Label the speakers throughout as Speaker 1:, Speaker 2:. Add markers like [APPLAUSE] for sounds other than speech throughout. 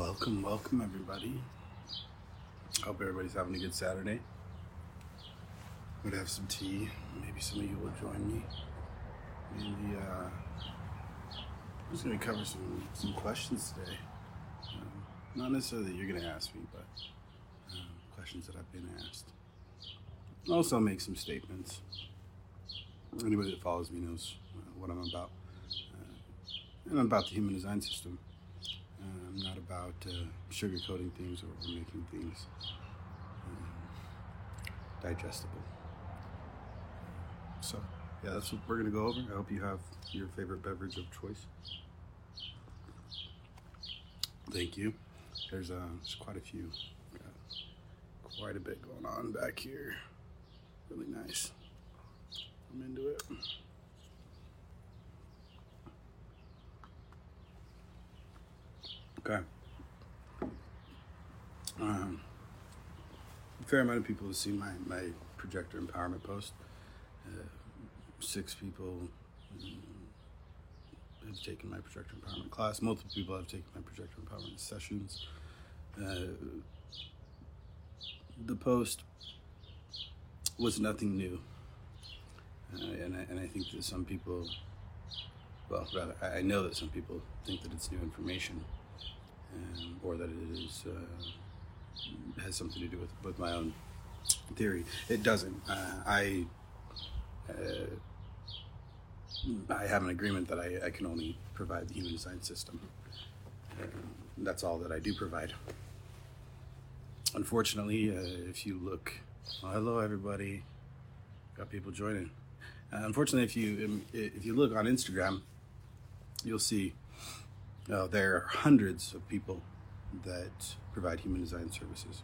Speaker 1: Welcome, welcome, everybody. Hope everybody's having a good Saturday. Gonna have some tea. Maybe some of you will join me. Maybe uh, I'm just gonna cover some some questions today. Um, not necessarily that you're gonna ask me, but um, questions that I've been asked. Also, I'll make some statements. Anybody that follows me knows uh, what I'm about. Uh, and I'm about the human design system. Uh, not about uh, sugarcoating things or making things um, digestible. So, yeah, that's what we're going to go over. I hope you have your favorite beverage of choice. Thank you. There's, uh, there's quite a few. Got quite a bit going on back here. Really nice. I'm into it. Okay. Um, a fair amount of people have seen my, my projector empowerment post. Uh, six people um, have taken my projector empowerment class. Multiple people have taken my projector empowerment sessions. Uh, the post was nothing new. Uh, and, I, and I think that some people, well, rather, I I know that some people think that it's new information um, or that it is uh, has something to do with, with my own theory. It doesn't. Uh, I uh, I have an agreement that I, I can only provide the human design system. Um, that's all that I do provide. Unfortunately, uh, if you look, well, hello everybody, got people joining. Uh, unfortunately, if you um, if you look on Instagram, you'll see uh, there are hundreds of people that provide human design services.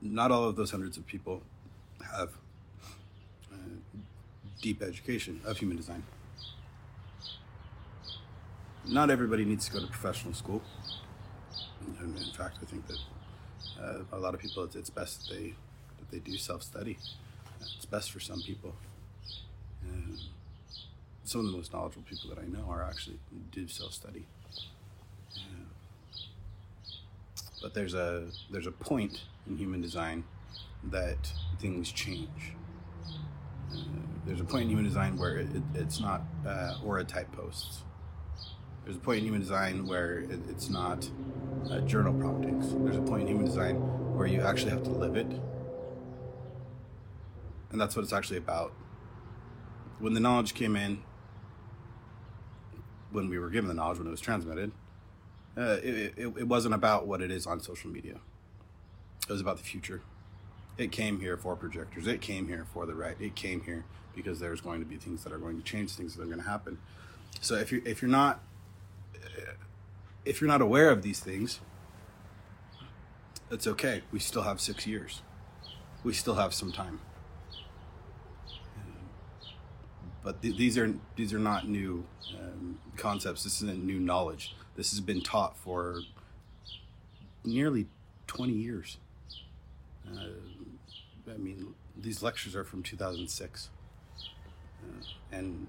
Speaker 1: Not all of those hundreds of people have uh, deep education of human design. Not everybody needs to go to professional school. And in fact, I think that uh, a lot of people, it's, it's best that they that they do self study. It's best for some people. Some of the most knowledgeable people that I know are actually do self study. But there's a there's a point in human design that things change. Uh, there's a point in human design where it, it's not uh, aura type posts. There's a point in human design where it, it's not uh, journal promptings. There's a point in human design where you actually have to live it. And that's what it's actually about. When the knowledge came in, when we were given the knowledge, when it was transmitted, uh, it, it, it wasn't about what it is on social media. It was about the future. It came here for projectors. It came here for the right. It came here because there's going to be things that are going to change, things that are going to happen. So if you if you're not if you're not aware of these things, it's okay. We still have six years. We still have some time. But th- these are these are not new um, concepts. This isn't new knowledge. This has been taught for nearly 20 years. Uh, I mean, these lectures are from 2006. Uh, and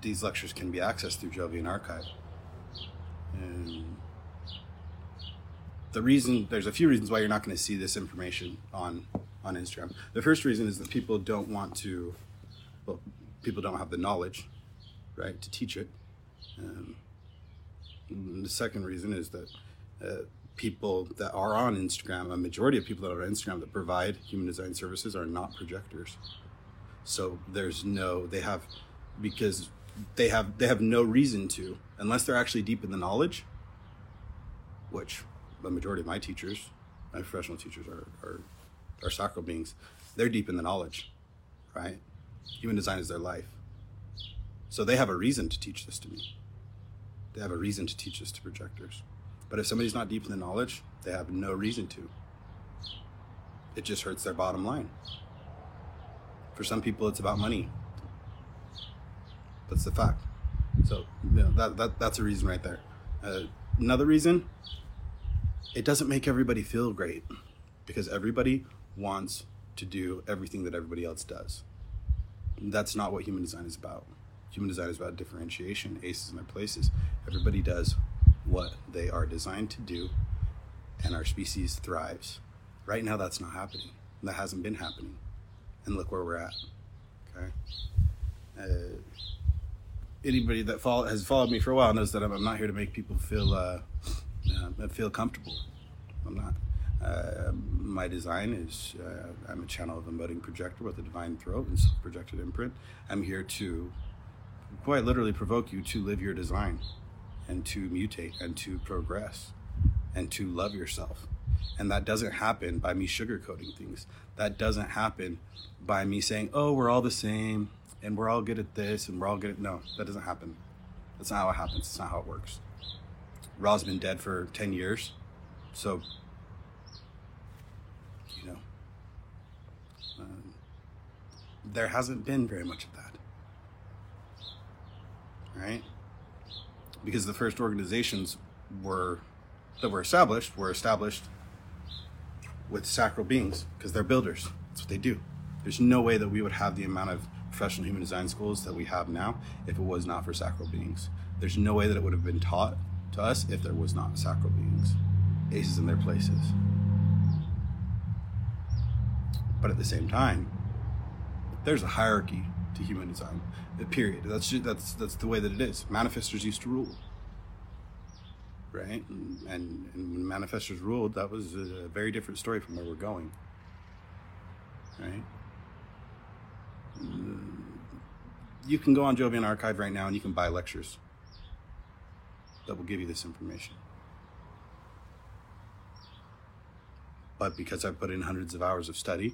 Speaker 1: these lectures can be accessed through Jovian Archive. And the reason, there's a few reasons why you're not going to see this information on, on Instagram. The first reason is that people don't want to, well, people don't have the knowledge, right, to teach it. Um, the second reason is that uh, people that are on Instagram, a majority of people that are on Instagram that provide human design services are not projectors. So there's no, they have, because they have they have no reason to unless they're actually deep in the knowledge which the majority of my teachers my professional teachers are are, are sacral beings they're deep in the knowledge right human design is their life so they have a reason to teach this to me they have a reason to teach this to projectors but if somebody's not deep in the knowledge they have no reason to it just hurts their bottom line for some people it's about money that's the fact. So you know, that, that that's a reason right there. Uh, another reason, it doesn't make everybody feel great because everybody wants to do everything that everybody else does. That's not what human design is about. Human design is about differentiation, aces in their places. Everybody does what they are designed to do, and our species thrives. Right now, that's not happening. That hasn't been happening. And look where we're at. Okay. Uh, anybody that follow, has followed me for a while knows that I'm, I'm not here to make people feel uh, uh, feel comfortable. I'm not. Uh, my design is uh, I'm a channel of emoting projector with a divine throat and projected imprint. I'm here to quite literally provoke you to live your design and to mutate and to progress and to love yourself. And that doesn't happen by me sugarcoating things. That doesn't happen by me saying, oh, we're all the same and we're all good at this and we're all good at. No, that doesn't happen. That's not how it happens. It's not how it works. Ra's been dead for 10 years. So, you know, um, there hasn't been very much of that. Right? Because the first organizations were that were established were established with sacral beings because they're builders. That's what they do. There's no way that we would have the amount of professional human design schools that we have now if it was not for sacral beings. There's no way that it would have been taught to us if there was not sacral beings, aces in their places. But at the same time, there's a hierarchy to human design. Uh, period. That's just, that's that's the way that it is. Manifestors used to rule, right? And, and, and when manifestors ruled, that was a very different story from where we're going, right? You can go on Jovian Archive right now and you can buy lectures that will give you this information. But because I put in hundreds of hours of study,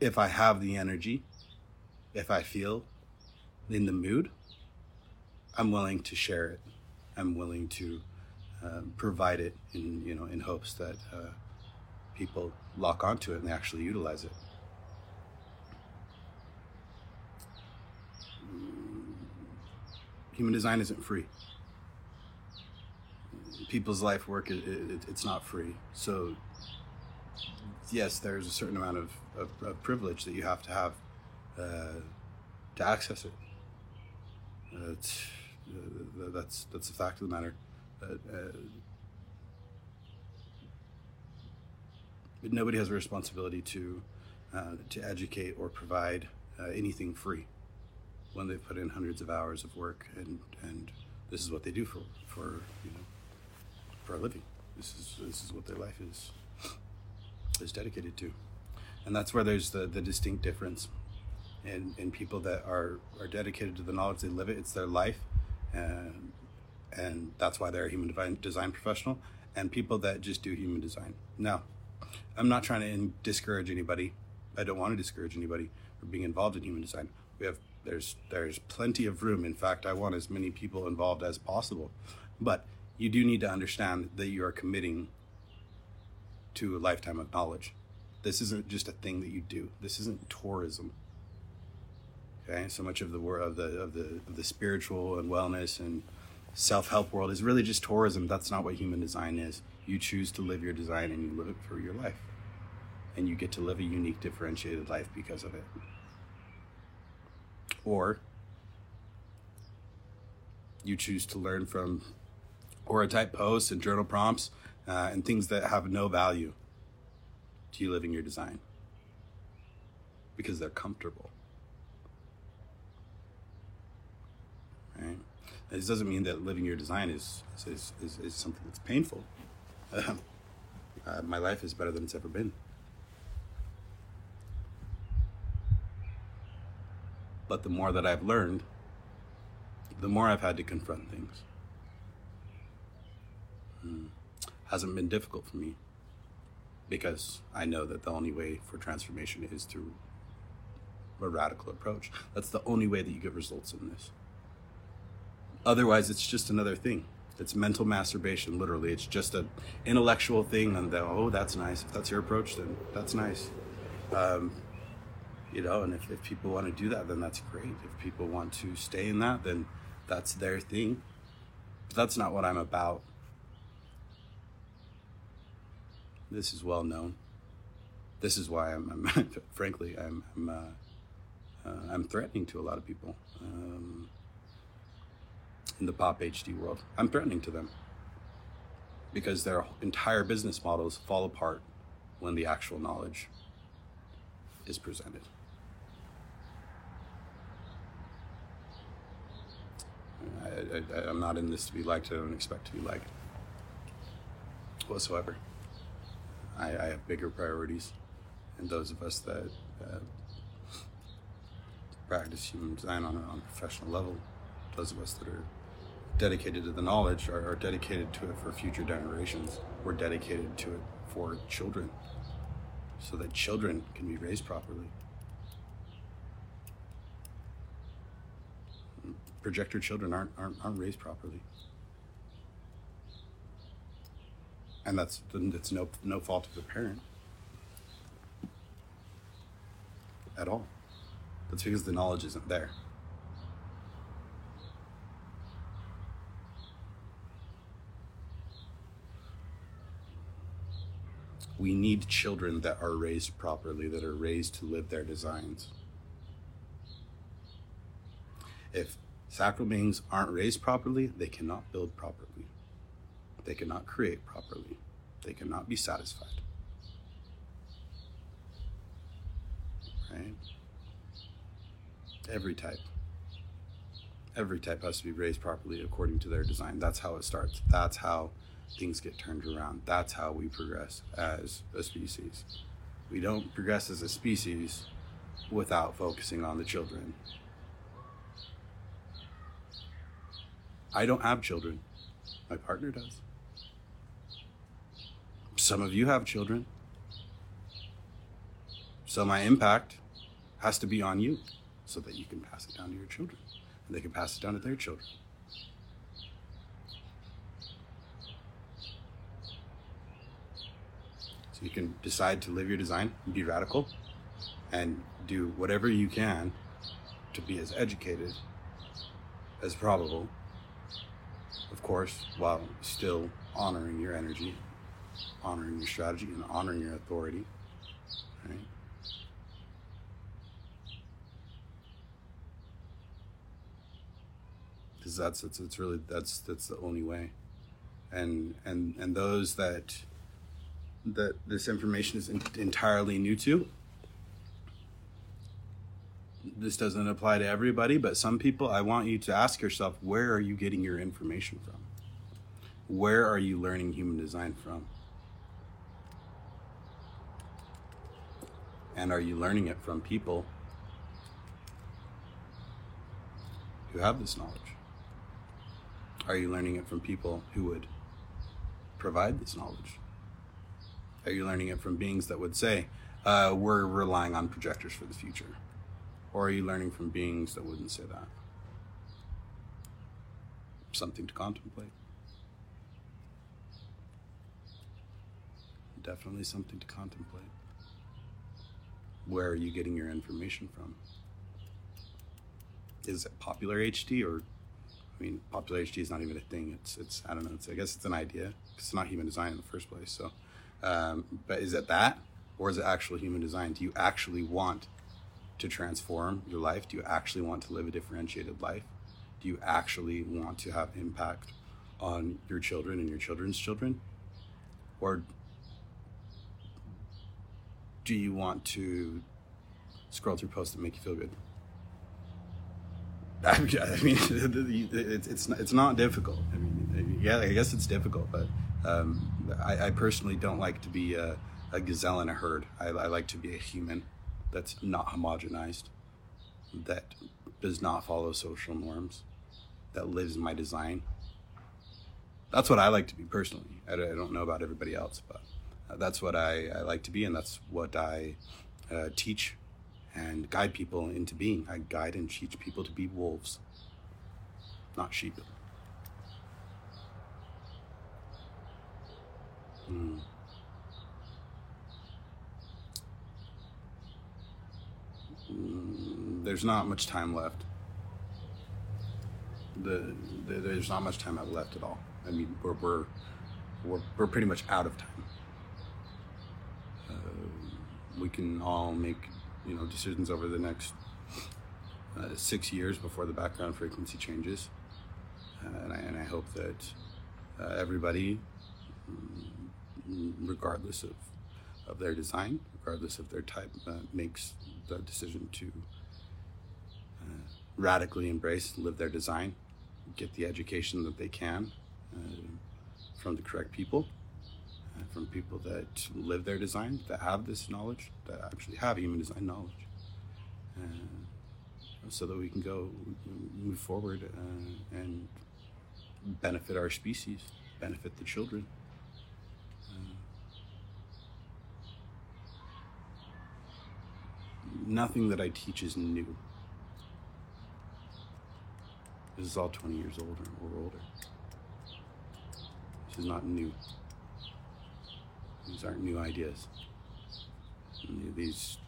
Speaker 1: if I have the energy, if I feel in the mood, I'm willing to share it. I'm willing to uh, provide it in you know in hopes that uh, people lock onto it and they actually utilize it. human design isn't free. People's life work, it, it, it's not free. So, yes, there's a certain amount of, of privilege that you have to have uh, to access it. Uh, that's that's the fact of the matter. Uh, but nobody has a responsibility to uh, to educate or provide uh, anything free when they put in hundreds of hours of work and and this is what they do for for you know for a living. This is this is what their life is is dedicated to, and that's where there's the the distinct difference in in people that are are dedicated to the knowledge they live it. It's their life, and and that's why they're a human design professional. And people that just do human design. Now, I'm not trying to discourage anybody. I don't want to discourage anybody from being involved in human design. We have there's there's plenty of room. In fact, I want as many people involved as possible. But you do need to understand that you are committing to a lifetime of knowledge. This isn't just a thing that you do. This isn't tourism. Okay, so much of the of the of the of the spiritual and wellness and self help world is really just tourism. That's not what human design is. You choose to live your design and you live it for your life, and you get to live a unique, differentiated life because of it or you choose to learn from aura type posts and journal prompts uh, and things that have no value to you living your design because they're comfortable. Right? This doesn't mean that living your design is is, is, is something that's painful. Uh, uh, my life is better than it's ever been. But the more that I've learned, the more I've had to confront things. Hmm. Hasn't been difficult for me because I know that the only way for transformation is through a radical approach. That's the only way that you get results in this. Otherwise, it's just another thing. It's mental masturbation, literally. It's just an intellectual thing, and then, oh, that's nice. If that's your approach, then that's nice. Um, you know and if, if people want to do that then that's great if people want to stay in that then that's their thing but that's not what i'm about this is well known this is why i'm, I'm [LAUGHS] frankly i'm, I'm uh, uh, I'm threatening to a lot of people um, in the pop HD world. I'm threatening to them because their entire business models fall apart when the actual knowledge is presented. I, I'm not in this to be liked. I don't expect to be liked whatsoever. I, I have bigger priorities, and those of us that uh, practice human design on a, on a professional level, those of us that are dedicated to the knowledge are, are dedicated to it for future generations. We're dedicated to it for children, so that children can be raised properly. Projector children aren't, aren't, aren't raised properly. And that's it's no no fault of the parent at all. That's because the knowledge isn't there. We need children that are raised properly, that are raised to live their designs. If sacral beings aren't raised properly, they cannot build properly. They cannot create properly. They cannot be satisfied. Right? Every type. Every type has to be raised properly according to their design. That's how it starts. That's how things get turned around. That's how we progress as a species. We don't progress as a species without focusing on the children. I don't have children. My partner does. Some of you have children. So my impact has to be on you so that you can pass it down to your children and they can pass it down to their children. So you can decide to live your design and be radical and do whatever you can to be as educated as probable, of course, while still honoring your energy honoring your strategy and honoring your authority. Right? Because that's it's, it's really that's that's the only way, and and and those that that this information is in, entirely new to. This doesn't apply to everybody, but some people, I want you to ask yourself, where are you getting your information from? Where are you learning human design from? And are you learning it from people who have this knowledge? Are you learning it from people who would provide this knowledge? Are you learning it from beings that would say, uh, we're relying on projectors for the future? Or are you learning from beings that wouldn't say that? Something to contemplate. Definitely something to contemplate where are you getting your information from? Is it popular HD or I mean, popular HD is not even a thing. It's, it's, I don't know. It's, I guess it's an idea. It's not human design in the first place. So, um, but is it that, or is it actual human design? Do you actually want to transform your life? Do you actually want to live a differentiated life? Do you actually want to have impact on your children and your children's children, or do you want to scroll through posts that make you feel good? [LAUGHS] [LAUGHS] I mean, it's it's it's not difficult. I mean, yeah, I guess it's difficult, but um, I, I, personally don't like to be a, a gazelle in a herd. I, I, like to be a human that's not homogenized, that does not follow social norms, that lives my design. That's what I like to be personally. I don't know about everybody else, but that's what I, I, like to be, and that's what I uh, teach and guide people into being. I guide and teach people to be wolves, not sheep. Mm, there's not much time left. The, the, there's not much time left at all. I mean, we're, we're, we're, we're pretty much out of time we can all make you know decisions over the next uh, six years before the background frequency changes. Uh, and, I, and I hope that uh, everybody, mm, regardless of, of their design, regardless of their type, uh, makes the decision to uh, radically embrace, live their design, get the education that they can uh, from the correct people from people that live their design, that have this knowledge, that actually have human design knowledge, uh, so that we can go move forward uh, and benefit our species, benefit the children. Uh, nothing that I teach is new. This is all 20 years older or older. This is not new. These aren't new ideas. These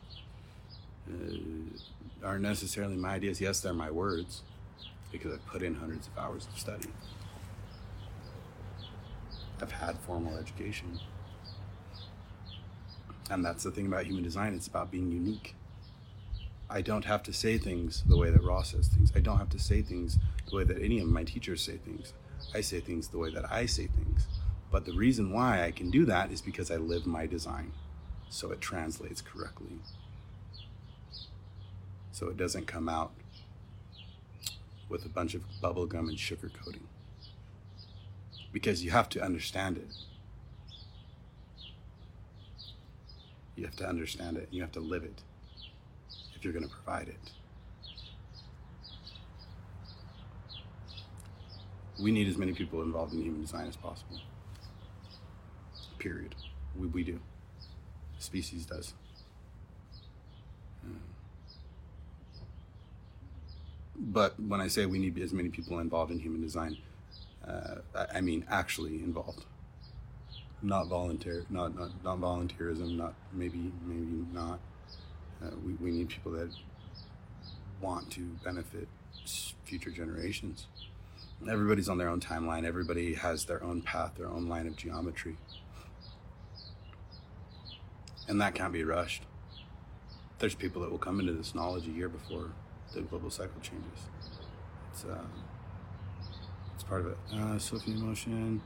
Speaker 1: uh, aren't necessarily my ideas. Yes, they're my words because I've put in hundreds of hours of study. I've had formal education. And that's the thing about human design, it's about being unique. I don't have to say things the way that Ra says things. I don't have to say things the way that any of my teachers say things. I say things the way that I say things. But the reason why I can do that is because I live my design. So it translates correctly. So it doesn't come out with a bunch of bubblegum and sugar coating. Because you have to understand it. You have to understand it. You have to live it if you're going to provide it. We need as many people involved in human design as possible. Period. We, we do. The species does. Hmm. But when I say we need as many people involved in human design, uh, I, I mean actually involved, not volunteer, not not not volunteerism, not maybe maybe not. Uh, we we need people that want to benefit future generations. Everybody's on their own timeline. Everybody has their own path, their own line of geometry and that can't be rushed. There's people that will come into this knowledge a year before the global cycle changes. It's uh, it's part of it. Uh, Sophie Emotion.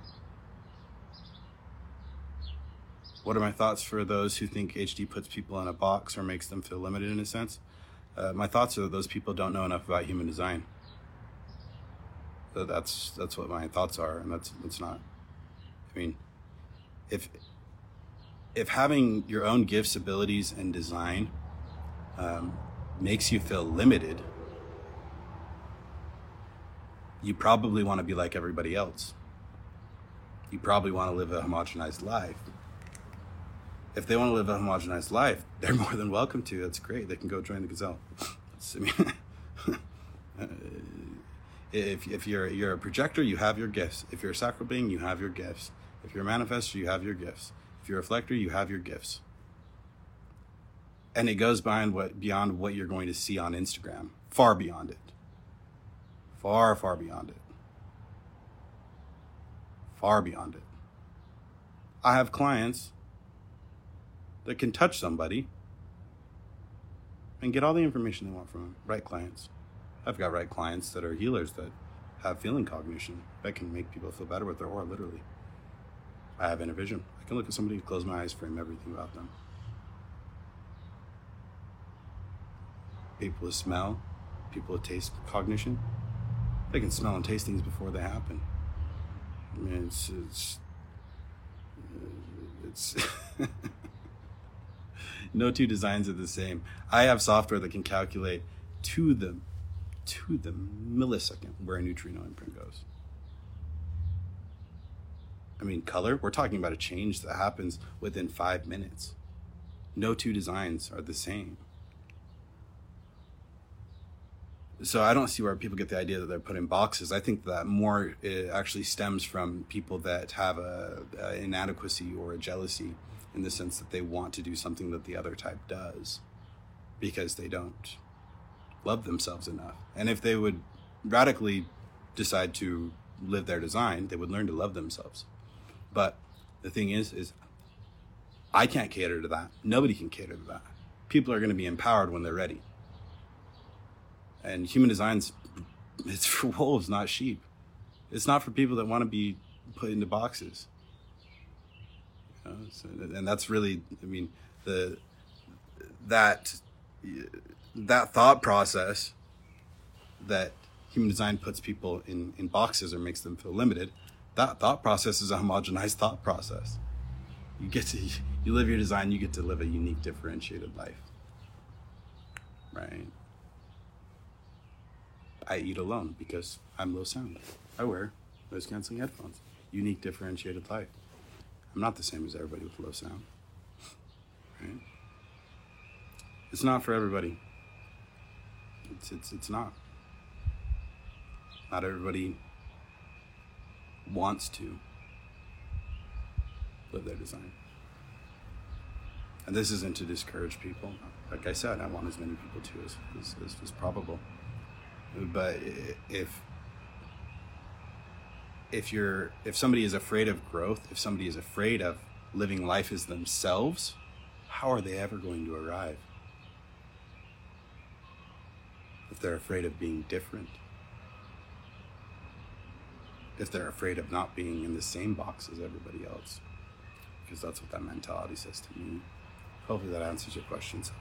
Speaker 1: What are my thoughts for those who think HD puts people in a box or makes them feel limited in a sense? Uh, my thoughts are that those people don't know enough about human design. So that's that's what my thoughts are, and that's that's not. I mean, if if having your own gifts, abilities, and design um, makes you feel limited, you probably want to be like everybody else. You probably want to live a homogenized life. If they want to live a homogenized life, [LAUGHS] they're more than welcome to. That's great. They can go join the Gazelle. [LAUGHS] I mean, [LAUGHS] if, if you're you're a projector, you have your gifts. If you're a sacral being, you have your gifts. If you're a manifestor, you have your gifts you're a reflector, you have your gifts. And it goes beyond what beyond what you're going to see on Instagram. Far beyond it. Far, far beyond it. Far beyond it. I have clients that can touch somebody and get all the information they want from them. Right clients. I've got right clients that are healers that have feeling cognition that can make people feel better with their aura, literally. I have inner vision can look at somebody, close my eyes, frame everything about them. People with smell, people with taste cognition, they can smell and taste things before they happen. I mean, it's it's it's [LAUGHS] no two designs are the same. I have software that can calculate to the to the millisecond where a neutrino imprint goes. I mean, color, we're talking about a change that happens within five minutes. No two designs are the same. So I don't see where people get the idea that they're put in boxes. I think that more actually stems from people that have a, a inadequacy or a jealousy in the sense that they want to do something that the other type does because they don't love themselves enough. And if they would radically decide to live their design, they would learn to love themselves. But the thing is, is I can't cater to that. Nobody can cater to that. People are going to be empowered when they're ready. And human design's it's for [LAUGHS] wolves, not sheep. It's not for people that want to be put into boxes. You know, so, and that's really, I mean, the that that thought process that human design puts people in, in boxes or makes them feel limited, that thought process is a homogenized thought process. You get to you live your design, you get to live a unique, differentiated life. Right? I eat alone because I'm low sound. I wear noise canceling headphones. Unique, differentiated life. I'm not the same as everybody with low sound. Right? It's not for everybody. It's it's it's not. Not everybody wants to live their design. And this isn't to discourage people. Like I said, I want as many people to as, as, as, as probable. But if if you're if somebody is afraid of growth, if somebody is afraid of living life as themselves, how are they ever going to arrive? If they're afraid of being different, if they're afraid of not being in the same box as everybody else, because that's what that mentality says to me. Hopefully that answers your question, Sophie.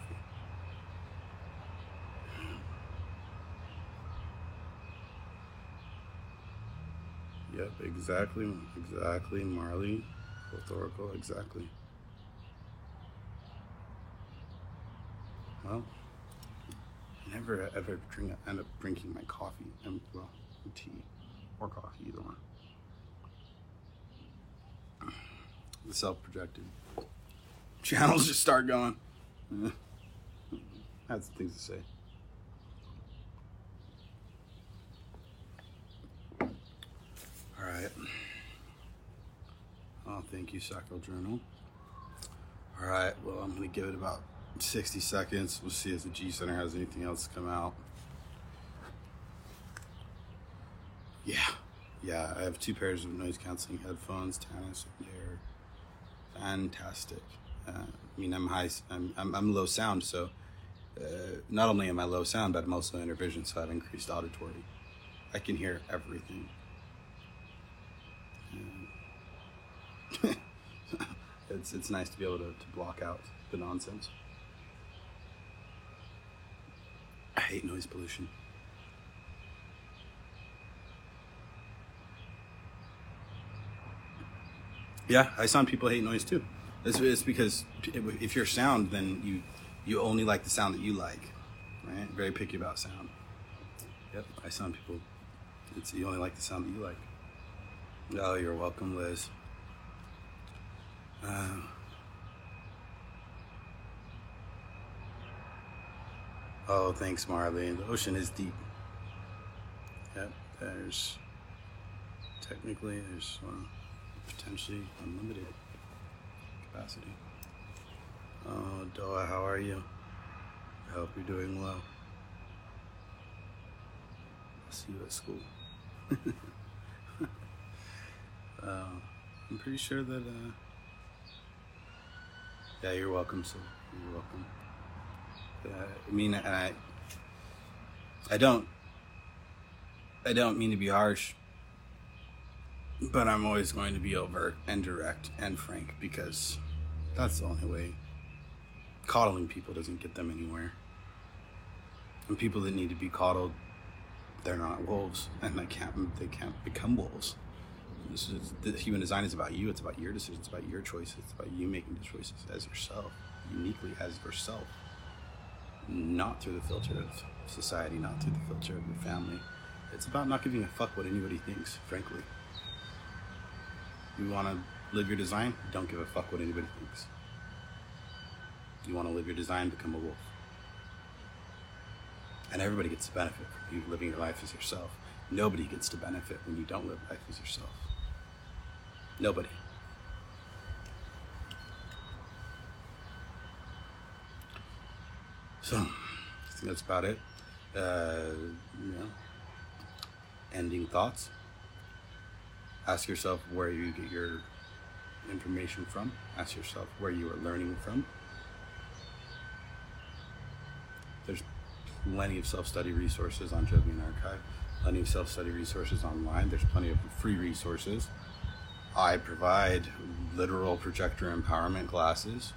Speaker 1: Yep, exactly, exactly, Marley, with Oracle, exactly. Well, I never ever drink, end up drinking my coffee, and well, tea or coffee, either one. The self-projected channels just start going. That's the things to say. All right. Oh, thank you, Sacral Journal. All right. Well, I'm going to give it about 60 seconds. We'll see if the G Center has anything else to come out. Yeah. Yeah, I have two pairs of noise canceling headphones, Tanis, they're fantastic. Uh, I mean, I'm high, I'm, I'm, I'm low sound, so uh, not only am I low sound, but I'm also inner vision, so I have increased auditory. I can hear everything. [LAUGHS] it's it's nice to be able to, to block out the nonsense. I hate noise pollution. Yeah, I sound people hate noise too. It's, it's because if you're sound, then you you only like the sound that you like, right? Very picky about sound. Yep, I sound people. It's you only like the sound that you like. Oh, you're welcome, Liz. Uh, oh, thanks, Marley. The ocean is deep. Yep, there's technically there's potentially unlimited capacity. Oh, Doa, how are you? I hope you're doing well. I'll see you at school. [LAUGHS] uh, I'm pretty sure that. Uh, yeah, you're welcome. So you're welcome. Uh, I mean, I, I don't, I don't mean to be harsh, but I'm always going to be overt and direct and frank because that's the only way. Coddling people doesn't get them anywhere. And people that need to be coddled, they're not wolves, and they can't they can't become wolves. Is, the human design is about you. It's about your decisions. It's about your choices. It's about you making the choices as yourself, uniquely as yourself, not through the filter of society, not through the filter of your family. It's about not giving a fuck what anybody thinks. Frankly, you want to live your design. Don't give a fuck what anybody thinks. You want to live your design. Become a wolf. And everybody gets to benefit from you living your life as yourself. Nobody gets to benefit when you don't live life as yourself. Nobody. So, I think that's about it. Uh, you know, ending thoughts. Ask yourself where you get your information from. Ask yourself where you are learning from. There's plenty of self-study resources on Jovian Archive, plenty of self-study resources online. There's plenty of free resources. I provide literal projector empowerment classes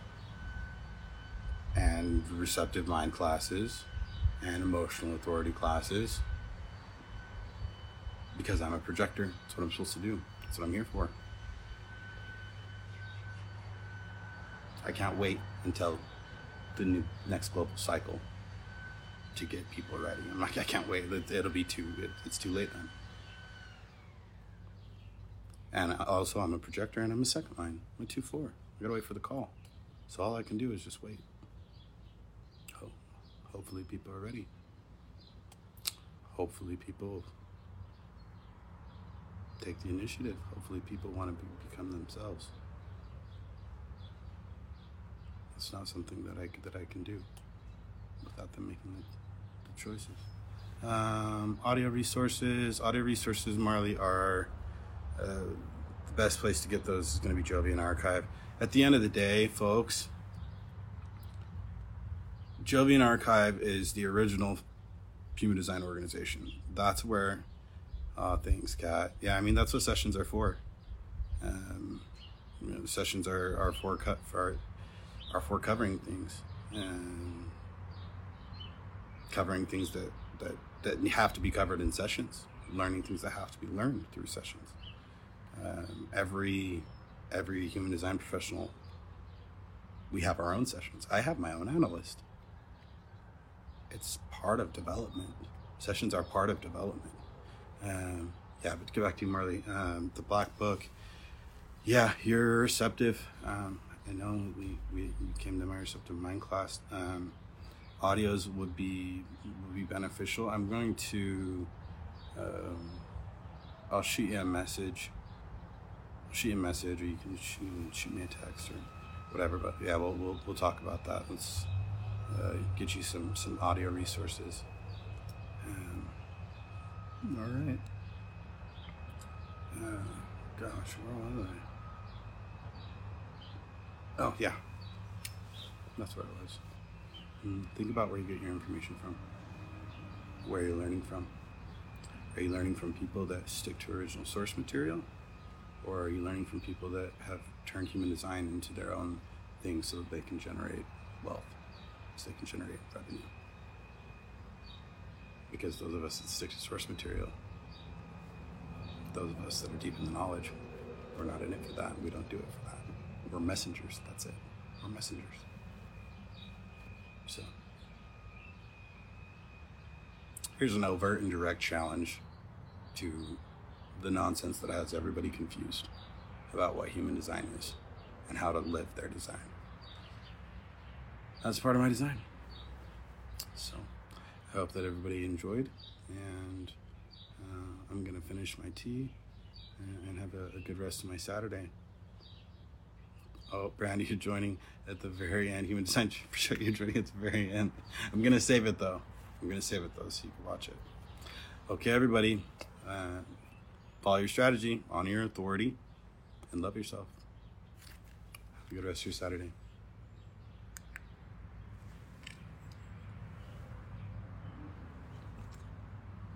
Speaker 1: and receptive mind classes and emotional authority classes because I'm a projector. That's what I'm supposed to do. That's what I'm here for. I can't wait until the new next global cycle to get people ready. I'm like, I can't wait. It'll be too. It, it's too late then. And also, I'm a projector and I'm a second line. I'm a two four. I gotta wait for the call. So all I can do is just wait. Ho- hopefully, people are ready. Hopefully, people take the initiative. Hopefully, people want to be, become themselves. It's not something that I that I can do without them making the, the choices. Um, audio resources, audio resources, Marley are uh, the best place to get those is going to be Jovian Archive. At the end of the day, folks, Jovian Archive is the original human design organization. That's where uh, things got. Yeah, I mean that's what sessions are for. Um, you know, sessions are are for cut for are for covering things and covering things that that that have to be covered in sessions, learning things that have to be learned through sessions. Um, every every human design professional, we have our own sessions. I have my own analyst. It's part of development. Sessions are part of development. Um, yeah, but to get back to you, Marley, um, the black book. Yeah, you're receptive. Um, I know we, we you came to my receptive mind class. Um, audios would be would be beneficial. I'm going to. Um, I'll shoot you a message. Shoot you a message, or you can shoot, shoot me a text or whatever. But yeah, we'll we'll, we'll talk about that. Let's uh, get you some some audio resources. All right. Uh, gosh, where was I? Oh yeah, that's what it was. Mm, think about where you get your information from. Where you're learning from. Are you learning from people that stick to original source material? Or are you learning from people that have turned human design into their own thing so that they can generate wealth, so they can generate revenue? Because those of us that stick to source material, those of us that are deep in the knowledge, we're not in it for that. We don't do it for that. We're messengers. That's it. We're messengers. So here's an overt and direct challenge to the nonsense that has everybody confused about what human design is and how to live their design. That's part of my design. So I hope that everybody enjoyed, and uh, I'm gonna finish my tea and, have a, a good rest of my Saturday. Oh, Brandy, you're joining at the very end. Human design [LAUGHS] sure. You're joining at the very end. I'm gonna save it though. I'm gonna save it though, so you can watch it. Okay, everybody, uh, follow your strategy, honor your authority, and love yourself. Have a good rest of your Saturday.